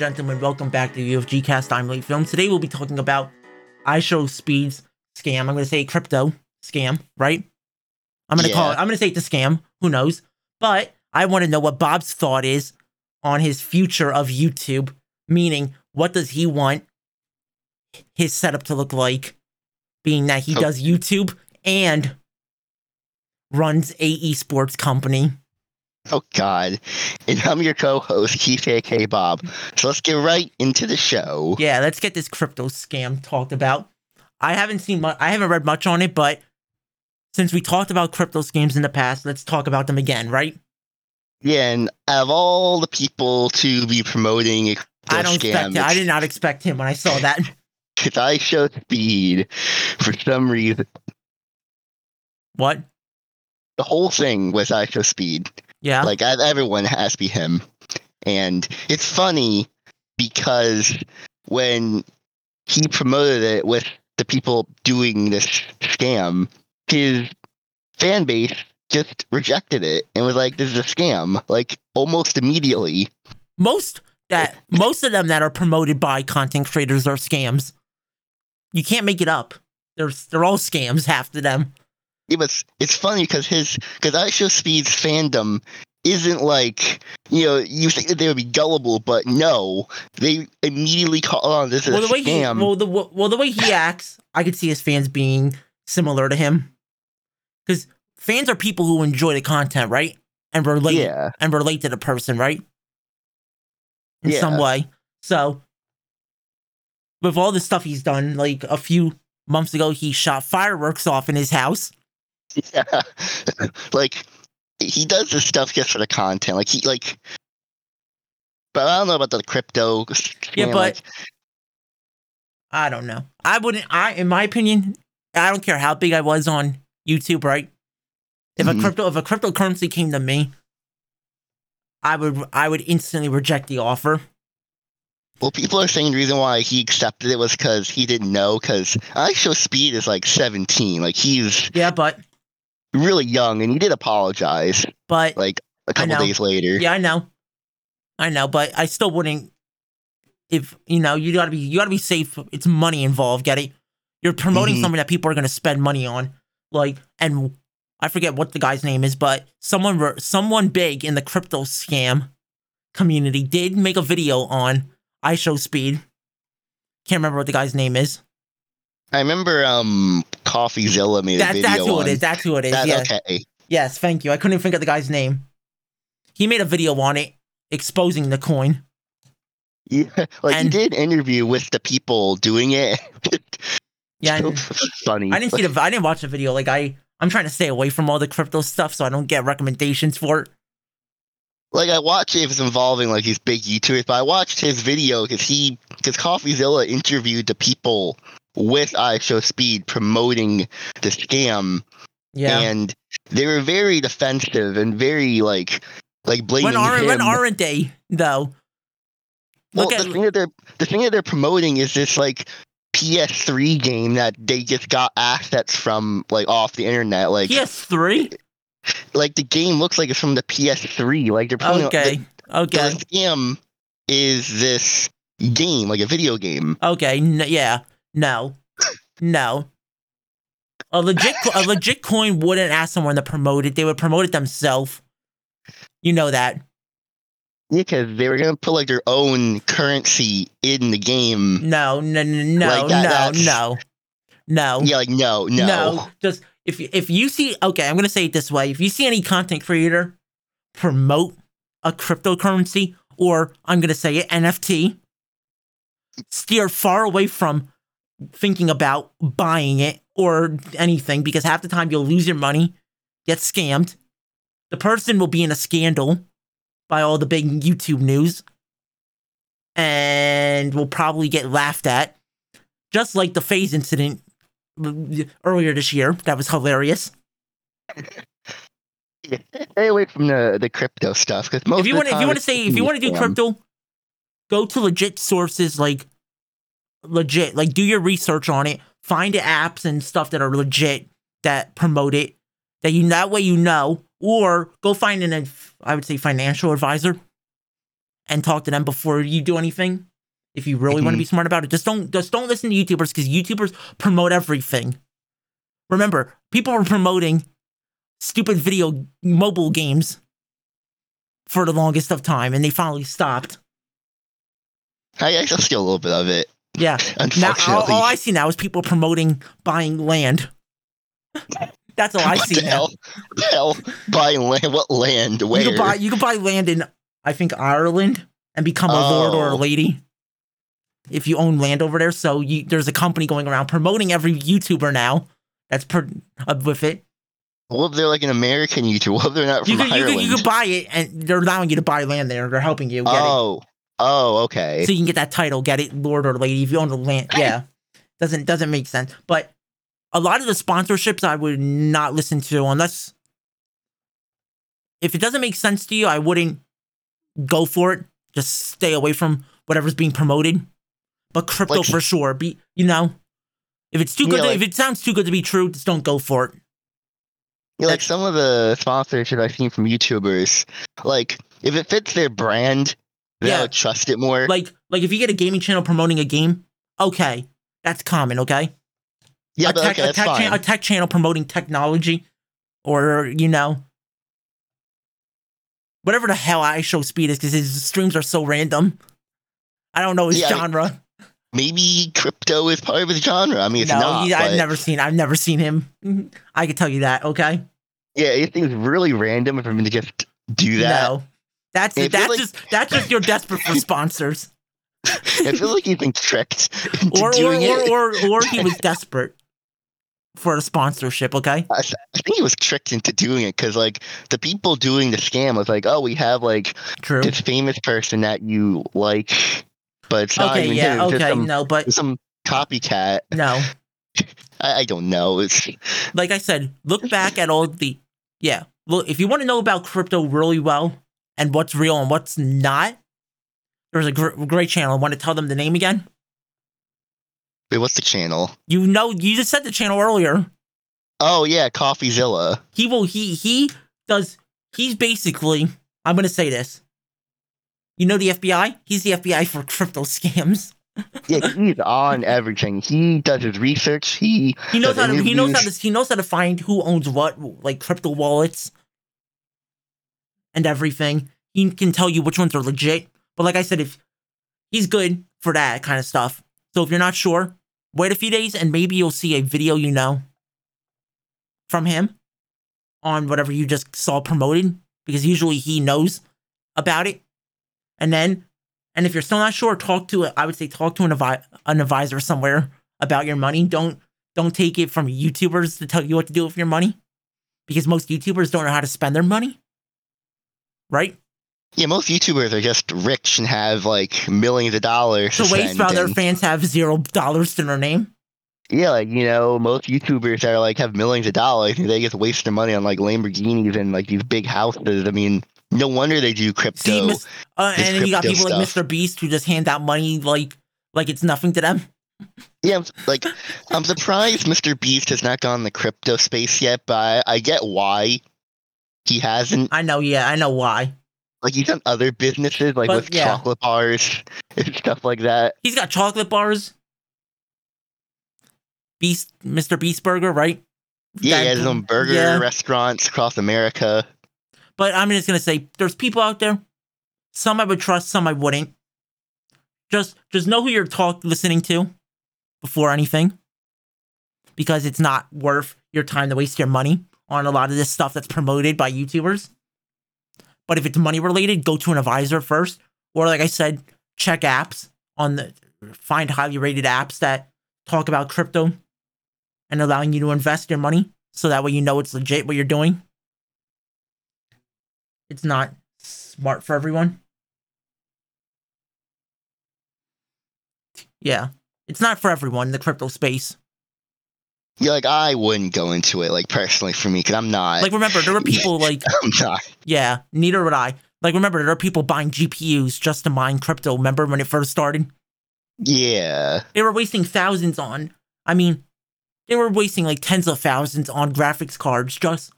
and gentlemen, welcome back to UFG Cast. I'm Late Film. Today we'll be talking about iShowSpeed's scam. I'm going to say crypto scam, right? I'm going to call it, I'm going to say it's a scam. Who knows? But I want to know what Bob's thought is on his future of YouTube, meaning what does he want his setup to look like, being that he Oh. does YouTube and runs a esports company. Oh God! And I'm your co-host Keith A.K. Bob. So let's get right into the show. Yeah, let's get this crypto scam talked about. I haven't seen much, I haven't read much on it, but since we talked about crypto scams in the past, let's talk about them again, right? Yeah, and out of all the people to be promoting a I don't scam, expect. I did not expect him when I saw that. Because iShowSpeed for some reason. what? The whole thing was iShowSpeed. Yeah. Like I, everyone has to be him, and it's funny because when he promoted it with the people doing this scam, his fan base just rejected it and was like, "This is a scam!" Like almost immediately. most that most of them that are promoted by content creators are scams. You can't make it up. They're they're all scams, half of them. It was. It's funny because his because iShowSpeed's fandom isn't like you know you think that they would be gullible, but no, they immediately call on this is Well, a the way he well the well the way he acts, I could see his fans being similar to him. Because fans are people who enjoy the content, right? And relate yeah. and relate to the person, right? In some way. So, with all the stuff he's done, like a few months ago, he shot fireworks off in his house. Yeah. like he does this stuff just for the content. Like he like but I don't know about the crypto. Yeah, but- like, I don't know. I wouldn't. I, in my opinion, I don't care how big I was on YouTube, right? If Mhm. a crypto, if a cryptocurrency came to me, I would, I would instantly reject the offer. well, people are saying the reason why he accepted it was because he didn't know. Because iShowSpeed is like seventeen. Like he's Yeah, but, really young, and he did apologize. but, Like a couple days later. yeah, I know, I know, but I still wouldn't. If you know, you gotta be, you gotta be safe. It's money involved. Get it? You're promoting Mhm. something that people are gonna spend money on, like, and I forget what the guy's name is, but someone, someone big in the crypto scam community did make a video on iShowSpeed. Can't remember what the guy's name is. I remember um CoffeeZilla made a That, video that's who on it is. That's who it is. that. yeah. Okay. Yes, thank you. I couldn't even think of the guy's name. He made a video on it exposing the coin. Yeah, like And- he did interview with the people doing it. Yeah, So funny. I didn't see the. I didn't watch the video. Like I, I'm trying to stay away from all the crypto stuff, so I don't get recommendations for it. like I watch it was involving like these big YouTubers, but I watched his video because he because CoffeeZilla interviewed the people with iShow Speed promoting the scam, Yeah. and they were very defensive and very like like blaming when aren't him. when aren't they though? well, Look the thing that they're the thing that they're promoting is this like PS3 game that they just got assets from like off the internet. Like PS3. like the game looks like it's from the PS3. Like they're promoting Okay. the, Okay. the scam is this game, like a video game. Okay. N- yeah. No. No. A legit a legit coin wouldn't ask someone to promote it. They would promote it themselves. You know that. Yeah, because they were gonna put like their own currency in the game. No. No. No. No. Like that- no. No. No. Yeah, like no, no. No, just if if you see okay, I'm gonna say it this way: if you see any content creator promote a cryptocurrency, or I'm gonna say it NFT, steer far away from thinking about buying it or anything because half the time you'll lose your money, get scammed. The person will be in a scandal by all the big YouTube news, and will probably get laughed at, just like the FaZe incident earlier this year. That was hilarious. Yeah, Stay away from the the crypto stuff because most if you want, if you want to say, if you want to do crypto, go to legit sources like legit, like do your research on it. Find the apps and stuff that are legit that promote it. That you that way you know, or go find an I would say financial advisor and talk to them before you do anything. If you really want to be mm-hmm. smart about it, just don't just don't listen to YouTubers because YouTubers promote everything. Remember, people were promoting stupid video mobile games for the longest of time, and they finally stopped. I, I still see a little bit of it. Yeah. Now, all, Unfortunately, all I see now is people promoting buying land. That's all I what see now. hell? What hell? Buying land? What land? Where? You can buy you can buy land in I think Ireland and become a lord or a Oh. lady if you own land over there. So you, there's a company going around promoting every YouTuber now that's per, uh, with it. What if they're like an American YouTuber? What if they're not You from you, Ireland? can, you can buy it and they're allowing you to buy land there. They're helping you get oh, oh, okay. so you can get that title, get it, lord or lady if you own the land. Yeah, doesn't doesn't make sense. But a lot of the sponsorships I would not listen to unless if it doesn't make sense to you, I wouldn't go for it. Just stay away from whatever's being promoted. But crypto Like- for sure. Be you know, if it's too Yeah, good, to, like- if it sounds too good to be true, just don't go for it. Yeah, like some of the sponsorships I've seen from YouTubers, like if it fits their brand, then Yeah. I would trust it more. Like like if you get a gaming channel promoting a game, okay, that's common. Okay, yeah, a but tech, okay, a, that's tech fine. chan- a tech channel promoting technology, or you know, whatever the hell iShowSpeed is, because his streams are so random. I don't know his Yeah, I- genre. Maybe crypto is part of his genre. I mean, it's no, not. he- I've never seen. I've never seen him. I can tell you that. Okay. Yeah, it seems really random for him to just do that. No, that's that's like- just that's just you're desperate for sponsors, I feel like he's been tricked into or or, doing it. or or or he was desperate for a sponsorship. Okay. I, I think he was tricked into doing it because, like, the people doing the scam was like, "Oh, we have like True. this famous person that you like, but it's not Okay. even Yeah. him. Okay. some, No, but some copycat." no. I, I don't know. It's like I said, look back at all the yeah. Look, if you want to know about crypto really well and what's real and what's not, there's a gr- great channel. I want to tell them the name again. wait, what's the channel? You know, you just said the channel earlier. Oh yeah, CoffeeZilla. He will. He he does. He's basically. I'm gonna say this. You know the FBI? He's the FBI for crypto scams. Yeah, he's on everything. He does his research. He He knows how to. He knows how to. He knows how to find who owns what, like crypto wallets, and everything. He can tell you which ones are legit. But like I said, if he's good for that kind of stuff, so if you're not sure, wait a few days and maybe you'll see a video you know from him on whatever you just saw promoted because usually he knows about it. And then, and if you're still not sure, talk to I would say talk to an, advi- an advisor somewhere about your money. Don't don't take it from YouTubers to tell you what to do with your money because most YouTubers don't know how to spend their money. Right? Yeah, most YouTubers are just rich and have like millions of dollars. So to waste while their fans have zero dollars to their name. Yeah, like you know, most YouTubers are like have millions of dollars and they just waste their money on like Lamborghinis and like these big houses. I mean, no wonder they do crypto. See, Miss, uh, and then you got people like. Mr. Beast who just hand out money like like it's nothing to them. Yeah, I'm, like I'm surprised Mr. Beast has not gone in the crypto space yet, but I, I get why he hasn't. I know, yeah, I know why. Like he's done other businesses, like But, with yeah. chocolate bars and stuff like that. He's got chocolate bars. Beast, Mr. Beast Burger, right? Yeah, That- he has his own burger yeah. restaurants across America. But I'm just gonna say, there's people out there. Some I would trust, some I wouldn't. Just, just know who you're talk listening to before anything, because it's not worth your time to waste your money on a lot of this stuff that's promoted by YouTubers. But if it's money related, go to an advisor first, or like I said, check apps on the find highly rated apps that talk about crypto and allowing you to invest your money, so that way you know it's legit what you're doing it's not smart for everyone. Yeah. It's not for everyone, in the crypto space. Yeah, like I wouldn't go into it, like personally for me, because I'm not. Like, remember, there were people like, I'm not. yeah, neither would I. Like, remember, there are people buying GPUs just to mine crypto. Remember when it first started? Yeah. They were wasting thousands on, I mean, they were wasting like tens of thousands on graphics cards just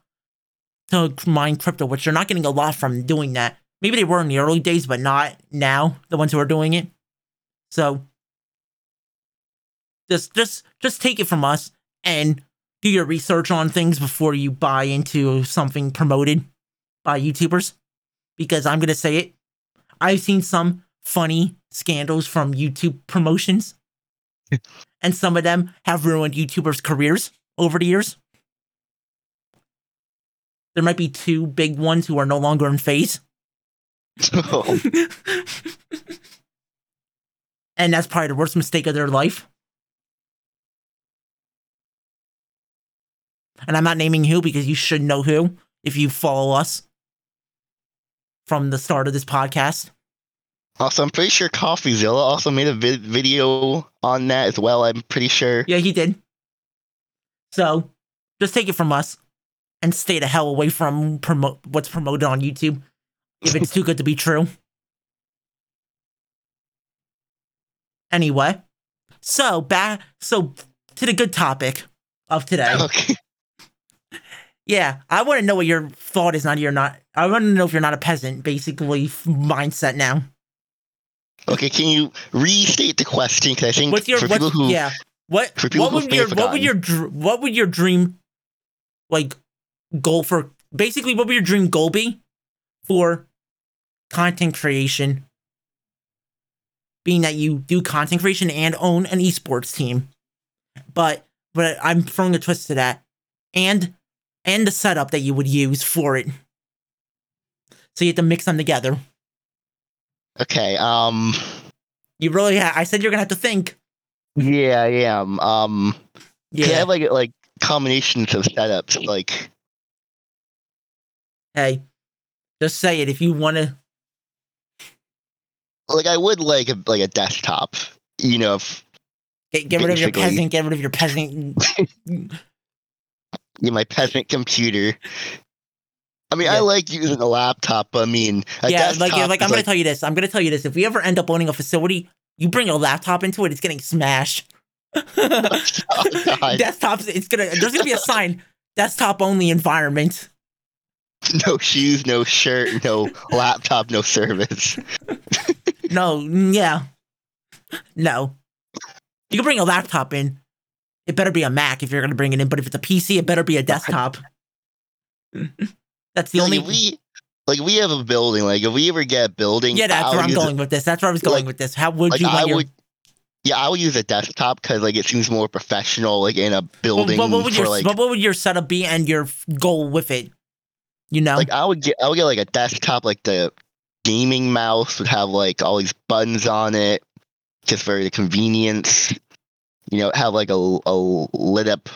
to mine crypto, which they're not getting a lot from doing that. maybe they were in the early days, but not now. The ones who are doing it. So just just just take it from us and do your research on things before you buy into something promoted by YouTubers. Because I'm gonna say it, I've seen some funny scandals from YouTube promotions, and some of them have ruined YouTubers' careers over the years. There might be two big ones who are no longer in FaZe. and that's probably the worst mistake of their life. And I'm not naming who because you should know who if you follow us from the start of this podcast. Also, I'm pretty sure CoffeeZilla also made a vi- video on that as well. I'm pretty sure. Yeah, he did. So just take it from us and stay the hell away from promote what's promoted on YouTube if it's too good to be true. Anyway, so back so to the good topic of today. Okay. Yeah, I want to know what your thought is. Not you're not. I want to know if you're not a peasant. Basically, mindset now. Okay, can you restate the question? Because I think What's your for people who yeah? What for people what would your what would your dr- what would your dream like goal for basically what would your dream goal be for content creation? Being that you do content creation and own an esports team, but but I'm throwing a twist to that, and and the setup that you would use for it. So you have to mix them together. Okay, um You really, ha- I said you're gonna have to think. yeah, I am. Um yeah. I have like like combinations of setups like Hey, just say it if you want to. like I would like a like a desktop, you know, if Get, get rid of your peasant. Get rid of your peasant. yeah, my peasant computer. I mean, I like using a laptop. but I mean, yeah, like desktop like I'm gonna tell you this. I'm gonna tell you this. If we ever end up owning a facility, you bring a laptop into it, it's getting smashed. oh, Desktops. It's gonna. There's gonna be a sign. Desktop only environment. no shoes, no shirt, no laptop, no service. No. mm, Yeah. No. You can bring a laptop in. It better be a Mac if you're gonna bring it in. But if it's a PC, it better be a desktop. That's the like only. we like we have a building. Like if we ever get a building, yeah, that's I'll where I'm use a- going with this. That's where I was going like- with this. How would like you I your would. Yeah, I would use a desktop because like it seems more professional, like in a Well, building what, what would for your like what would your setup be and your goal with it? You know, like I would get I would get like a desktop like the gaming mouse would have like all these buttons on it just for the convenience. You know, have like a, a lit up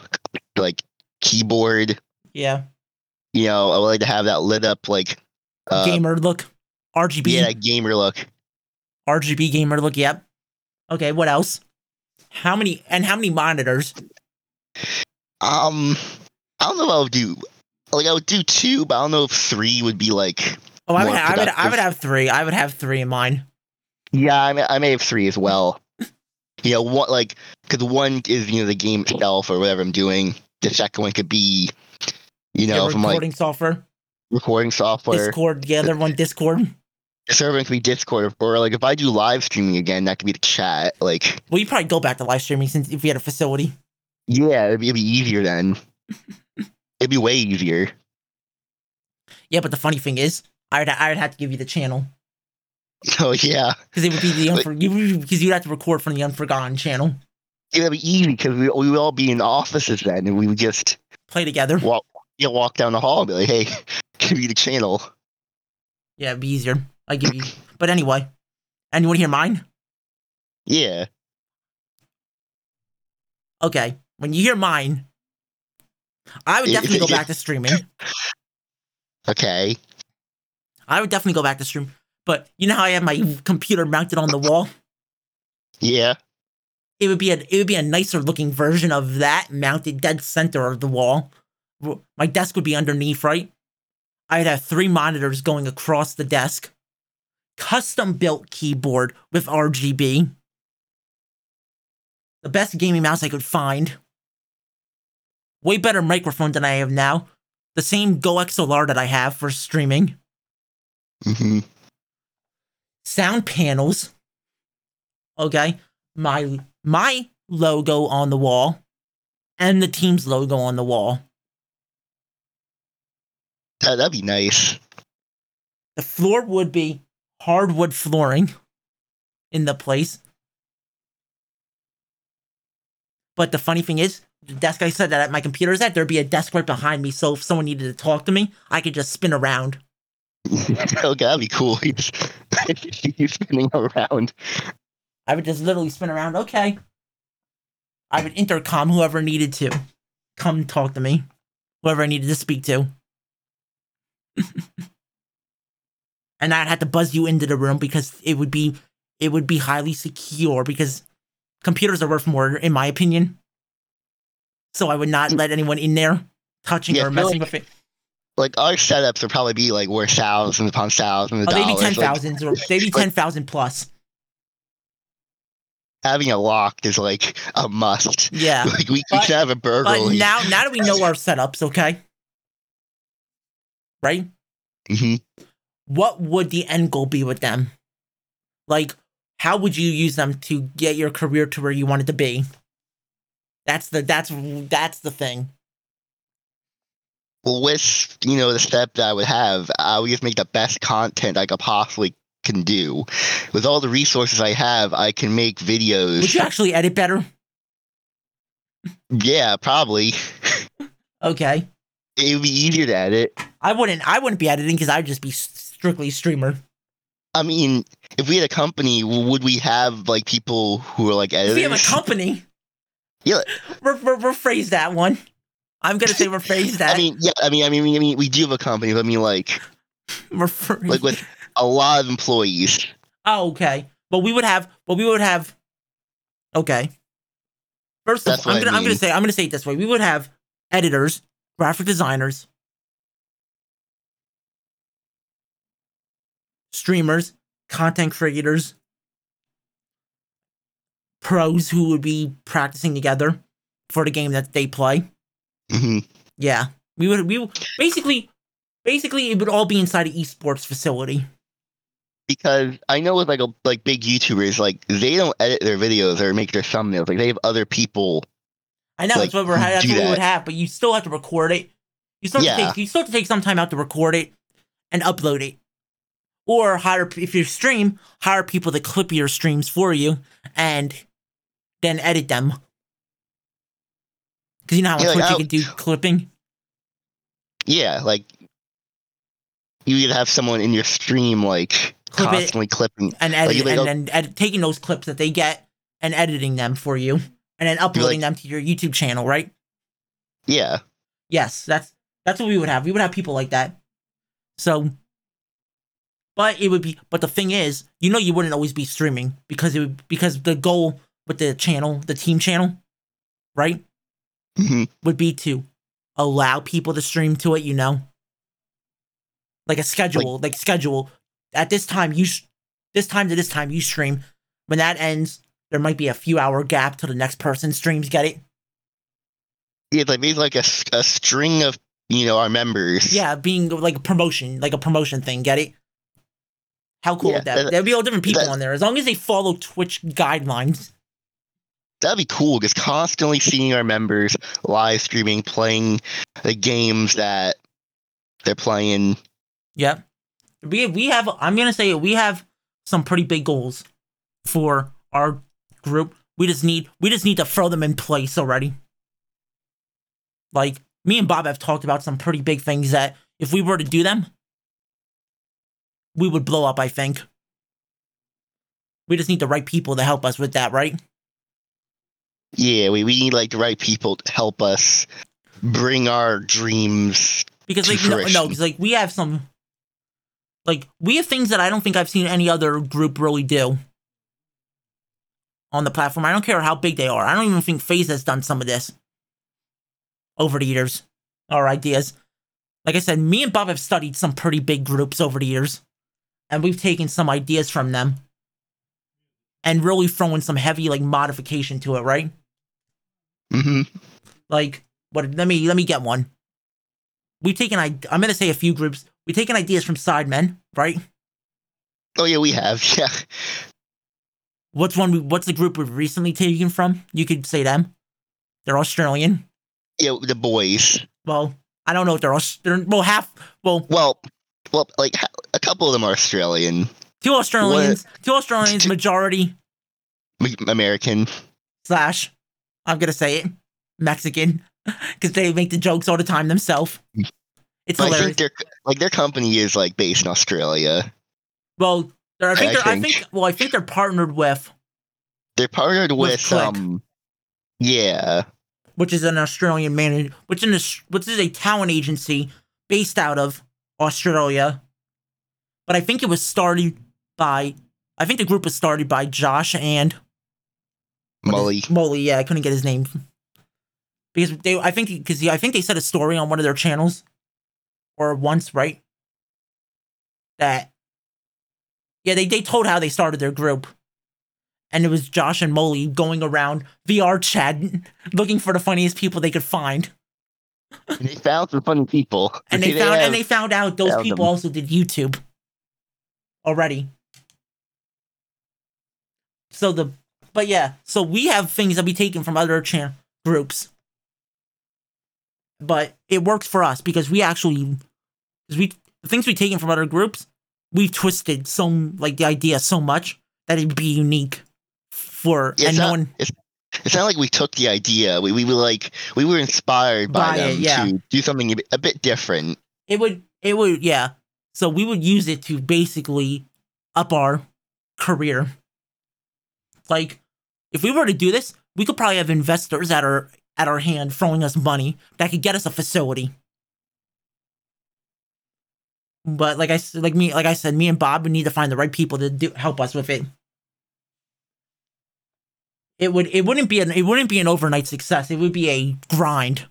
like keyboard. yeah, You know, I would like to have that lit up like uh, gamer look, RGB, yeah, that gamer look. RGB gamer look. Yep. Okay, what else? How many and how many monitors? Um, I don't know if I would do like I would do two, but I don't know if three would be like. Oh, I would, More ha- I would, I would have three. I would have three in mine. Yeah, I may, I may have three as well. You know, what like because one is you know the game itself or whatever I'm doing. The second one could be, you know, Yeah, from like recording software, recording software. Discord. The other one, Discord. The server could be Discord, or like if I do live streaming again, that could be the chat. Like, Well, you probably go back to live streaming since if we had a facility. yeah, it'd be, it'd be easier then. it'd be way easier. Yeah, but the funny thing is, I would, I would have to give you the channel So yeah, because it would be the unfor- because you'd have to record from the Unforgotten channel. it'd be easy because we we would all be in offices then, and we would just Play together. walk you know, walk down the hall and be like, hey, give me the channel. Yeah, it'd be easier. I give you. But anyway, and you want to hear mine? Yeah. Okay, when you hear mine, I would definitely go back to streaming. Okay. I would definitely go back to stream. But you know how I have my computer mounted on the wall? Yeah. It would be a it would be a nicer looking version of that mounted dead center of the wall. My desk would be underneath, right? I'd have three monitors going across the desk. Custom built keyboard with RGB. The best gaming mouse I could find. Way better microphone than I have now. The same GoXLR that I have for streaming. hmm sound panels. Okay, my my logo on the wall, and the team's logo on the wall. That, that'd be nice. The floor would be hardwood flooring in the place. But the funny thing is, the desk I said that at my computer is at, there'd be a desk right behind me. So if someone needed to talk to me, I could just spin around. Okay, that'd be cool. He's, he's spinning around. I would just literally spin around. Okay. I would intercom whoever needed to come talk to me, whoever I needed to speak to. and I'd have to buzz you into the room because it would be it would be highly secure because computers are worth more in my opinion. So I would not hmm. let anyone in there touching Yeah, or messing like- with it. Like our setups would probably be like worth thousands upon thousands of Oh, they'd be dollars. ten Like, or they'd be ten thousand plus. having a lock is like a must. Yeah. Like we, we should have a But now now that we know our setups, okay? Right? Mhm. what would the end goal be with them? Like, how would you use them to get your career to where you want it to be? That's the that's that's the thing. Well, with you know the step that I would have, I would just make the best content I could possibly can do. With all the resources I have, I can make videos. Would you actually edit better? yeah, probably. Okay, It would be easier to edit. I wouldn't I wouldn't be editing because I'd just be strictly streamer. I mean, if we had a company, would we have like people who are like editing. If we have a company, Yeah. re- re- rephrase that one. I'm gonna say rephrase that. I mean, yeah, I mean, I mean, I mean, we do have a company. But I mean, like, rephrase. like with a lot of employees. Oh, okay. But we would have, but we would have. Okay. First of all, I'm I gonna, I'm gonna say, I'm gonna say it this way: we would have editors, graphic designers, streamers, content creators, pros who would be practicing together for the game that they play. Hmm Yeah, we would. We would, basically, basically, it would all be inside an esports facility. Because I know with like a, like big YouTubers, like they don't edit their videos or make their thumbnails. Like they have other people. I know like, that's what we're that's do what we would that. have, but you still have to record it. You still have to Yeah. take you still have to take some time out to record it and upload it, or hire if you stream, hire people to clip your streams for you and then edit them. Because you know how Yeah, like, you oh. can do clipping. Yeah, like you could have someone in your stream like Clip it. constantly clipping. and edit you and like, then edit, taking those clips that they get and editing them for you and then uploading them to your YouTube channel, right? Yeah, Yes, that's that's what we would have. We would have people like that. So, but it would be. But the thing is, you know, you wouldn't always be streaming because it would because the goal with the channel, the team channel, right, Mhm. would be to allow people to stream to it. You know, like a schedule, like, schedule. At this time, you sh- this time to this time you stream. When that ends, there might be a few hour gap till the next person streams. Get it? yeah. Like maybe like a, a string of you know our members. Yeah, being like a promotion, like a promotion thing. Get it? How cool Yeah, would that? that- There'd be all different people on there as long as they follow Twitch guidelines. That'd be cool. Just constantly seeing our members live streaming, playing the games that they're playing. Yep. We we have. I'm gonna say we have some pretty big goals for our group. We just need we just need to throw them in place already. Like me and Bob have talked about some pretty big things that if we were to do them, we would blow up. I think. We just need the right people to help us with that, right? Yeah, we, we need like the right people to help us bring our dreams. because to like no, no, fruition. because like we have some, like we have things that I don't think I've seen any other group really do on the platform. I don't care how big they are. I don't even think FaZe has done some of this over the years or ideas. Like I said, me and Bob have studied some pretty big groups over the years, and we've taken some ideas from them and really thrown some heavy like modification to it, right? Hmm like what let me let me get one we've taken i i'm gonna say a few groups we've taken ideas from sidemen right Oh yeah, we have. Yeah. What's one? we- What's the group we've recently taken from? You could say them. They're Australian. Yeah, the boys. Well, I don't know if they're Aus- they're well half. Well, Well, well, like a couple of them are Australian, two Australians, two Australians, majority American. slash. I'm gonna say it, Mexican, because they make the jokes all the time themselves. It's But I hilarious. think their like their company is like based in Australia. Well, I think I they're, I think. think well, I think they're partnered with, They're partnered With with, Click. um. Yeah, which is an Australian man, which in a, which is a talent agency based out of Australia. But I think it was started by, I think the group was started by Josh and Molly. Molly. Yeah, I couldn't get his name because they, I think, because I think they said a story on one of their channels, or once, right? That, yeah, they they told how they started their group, and it was Josh and Molly going around VRChat looking for the funniest people they could find, And they found some funny people. and they found and they found out those found people them. also did YouTube already. So the but yeah, so we have things that we taken from other chan groups, but it works for us because we actually, because we the things we taken from other groups, we've twisted so like the idea so much that it'd be unique for Yeah, and it's no not- one. It's not like we took the idea. We, we were like we were inspired by, By it, them yeah. to do something a bit, a bit different. It would it would yeah. So we would use it to basically up our career. Like if we were to do this, we could probably have investors at our at our hand throwing us money that could get us a facility. But like I like me like I said, me and Bob would need to find the right people to do help us with it. It would it wouldn't be an it wouldn't be an overnight success. It would be a grind.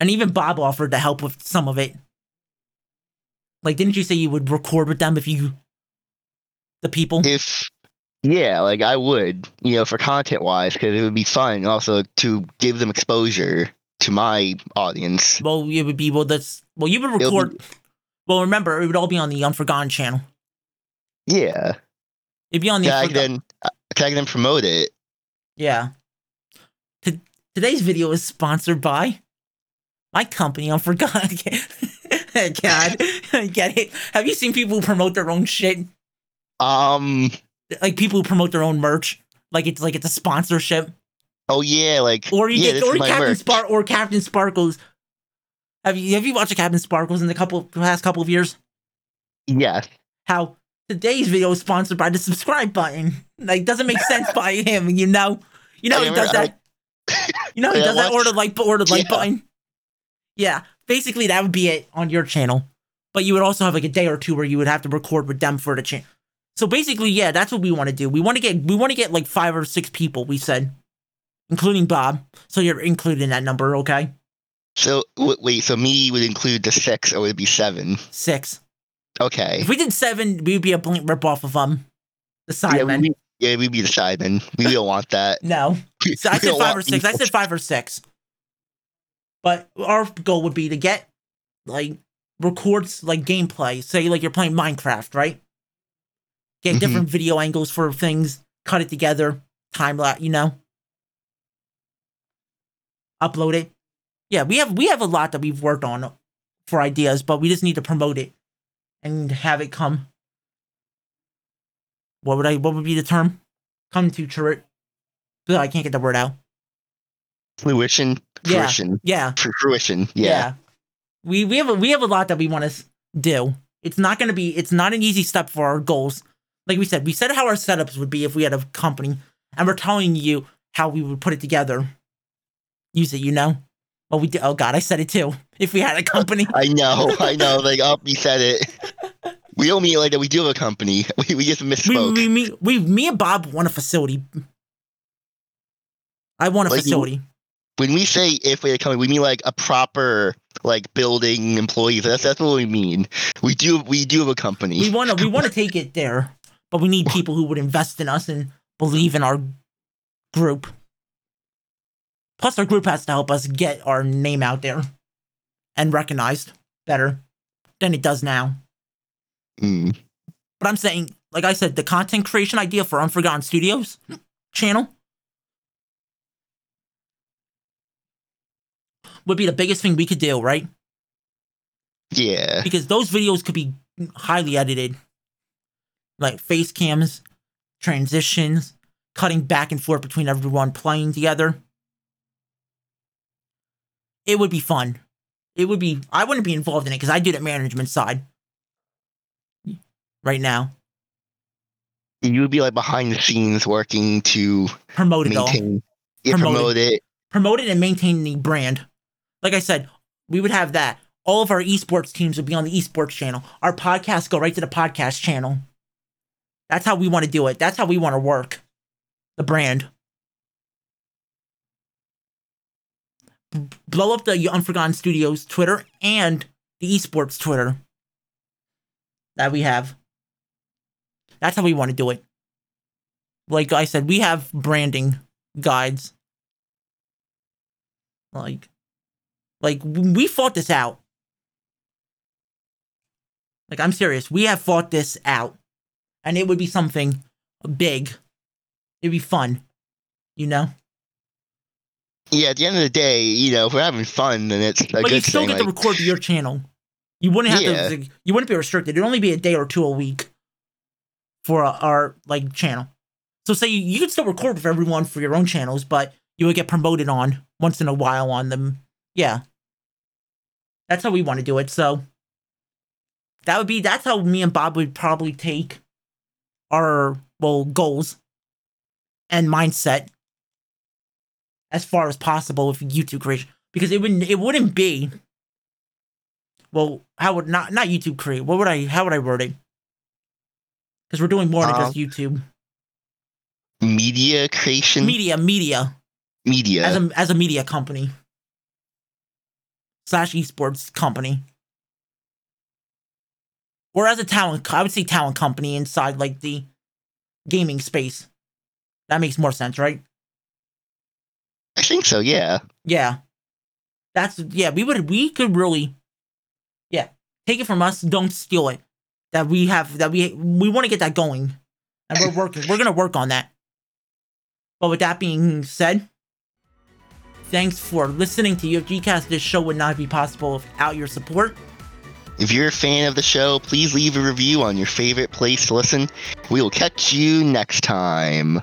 And even Bob offered to help with some of it. Like, didn't you say you would record with them if you, the people? If yeah, like I would, you know, for content wise, because it would be fun. Also to give them exposure to my audience. Well, it would be well. That's well, you would It'll be- record. Well, remember, it would all be on the Unforgotten channel. Yeah, It'd be on the. tag Unforgotten- then tag them promote it. Yeah. T- today's video is sponsored by my company, Unforgotten. God, get it? Have you seen people promote their own shit? Um. Like people who promote their own merch, like it's like it's a sponsorship. Oh yeah, like or you yeah, get or Captain. Spark or CaptainSparklez. Have you have you watched CaptainSparklez in the couple the past couple of years? Yes. How today's video is sponsored by the subscribe button. Like doesn't make sense by him, you know. You know I he does that. You know he does that or the like or the like Yeah. button. Yeah, basically that would be it on your channel. But you would also have like a day or two where you would have to record with them for the channel. So basically, yeah, that's what we want to do. We want to get we want to get like five or six people. We said, including Bob. So you're included in that number, okay? So wait, so me would include the six, or would it be seven? Six. Okay. If we did seven, we would be a blank ripoff of um the Sidemen. we, yeah, we'd be the sidemen. We don't want that. no, so I said five or six. I said five or six. But our goal would be to get like records like gameplay. Say like you're playing Minecraft, right? Get Mhm. different video angles for things, cut it together, time lapse, you know. Upload it. Yeah, we have we have a lot that we've worked on for ideas, but we just need to promote it and have it come. What would I? What would be the term? Come to church. I can't get the word out. Fruition. Yeah. Fruition. Yeah, Fr- Fruition. Yeah. We we have a, we have a lot that we want to do. It's not going to be. It's not an easy step for our goals. Like we said, we said how our setups would be if we had a company, and we're telling you how we would put it together. Use it, you know. Well, we did. Oh God, I said it too. If we had a company, I know. I know. Like, oh, you said it. We don't mean like that. We do have a company. We, we just we, misspoke. we, me, we, me and Bob want a facility. I want a Like you- facility. when we say if we had a company, we mean like a proper like building employees. That's that's what we mean. We do we do have a company. we want to we want to take it there, but we need people who would invest in us and believe in our group. Plus, our group has to help us get our name out there and recognized better than it does now. Mm. But I'm saying, like I said, the content creation idea for Unforgotten Studios channel would be the biggest thing we could do, right? Yeah. Because those videos could be highly edited. Like face cams, transitions, cutting back and forth between everyone playing together. It would be fun. It would be I wouldn't be involved in it because I do the management side right now. You would be like behind the scenes working to Promote it all. yeah, Promote it. promote it. promote it and maintain the brand. Like I said, we would have that. All of our esports teams would be on the esports channel. Our podcasts go right to the podcast channel. That's how we want to do it. That's how we want to work. The brand. Blow up the Unforgotten Studios Twitter and the esports Twitter that we have. That's how we want to do it. Like I said, we have branding guides like, like we fought this out. Like I'm serious. We have fought this out, and it would be something big. It'd be fun, you know. Yeah, at the end of the day, you know, if we're having fun, then it's a but you'd still thing. get to record to your channel. You wouldn't have Yeah. to. you wouldn't be restricted. It'd only be a day or two a week for our, our like channel. So say you, you could still record for everyone for your own channels, but you would get promoted on once in a while on them. Yeah, that's how we want to do it. So that would be that's how me and Bob would probably take our well goals and mindset as far as possible with YouTube creation because it wouldn't it wouldn't be well how would not not YouTube create what would I how would I word it? Because we're doing more than Um, just YouTube. media creation, media media. Media. as a as a media company. Slash esports company or as a talent I would say talent company inside like the gaming space that makes more sense right I think so. Yeah. Yeah. That's yeah, we would we could really Yeah. Take it from us, don't steal it. That we have that we we want to get that going. And we're working. we're gonna work on that. But with that being said, thanks for listening to UFG Cast. This show would not be possible without your support. If you're a fan of the show, please leave a review on your favorite place to listen. We will catch you next time.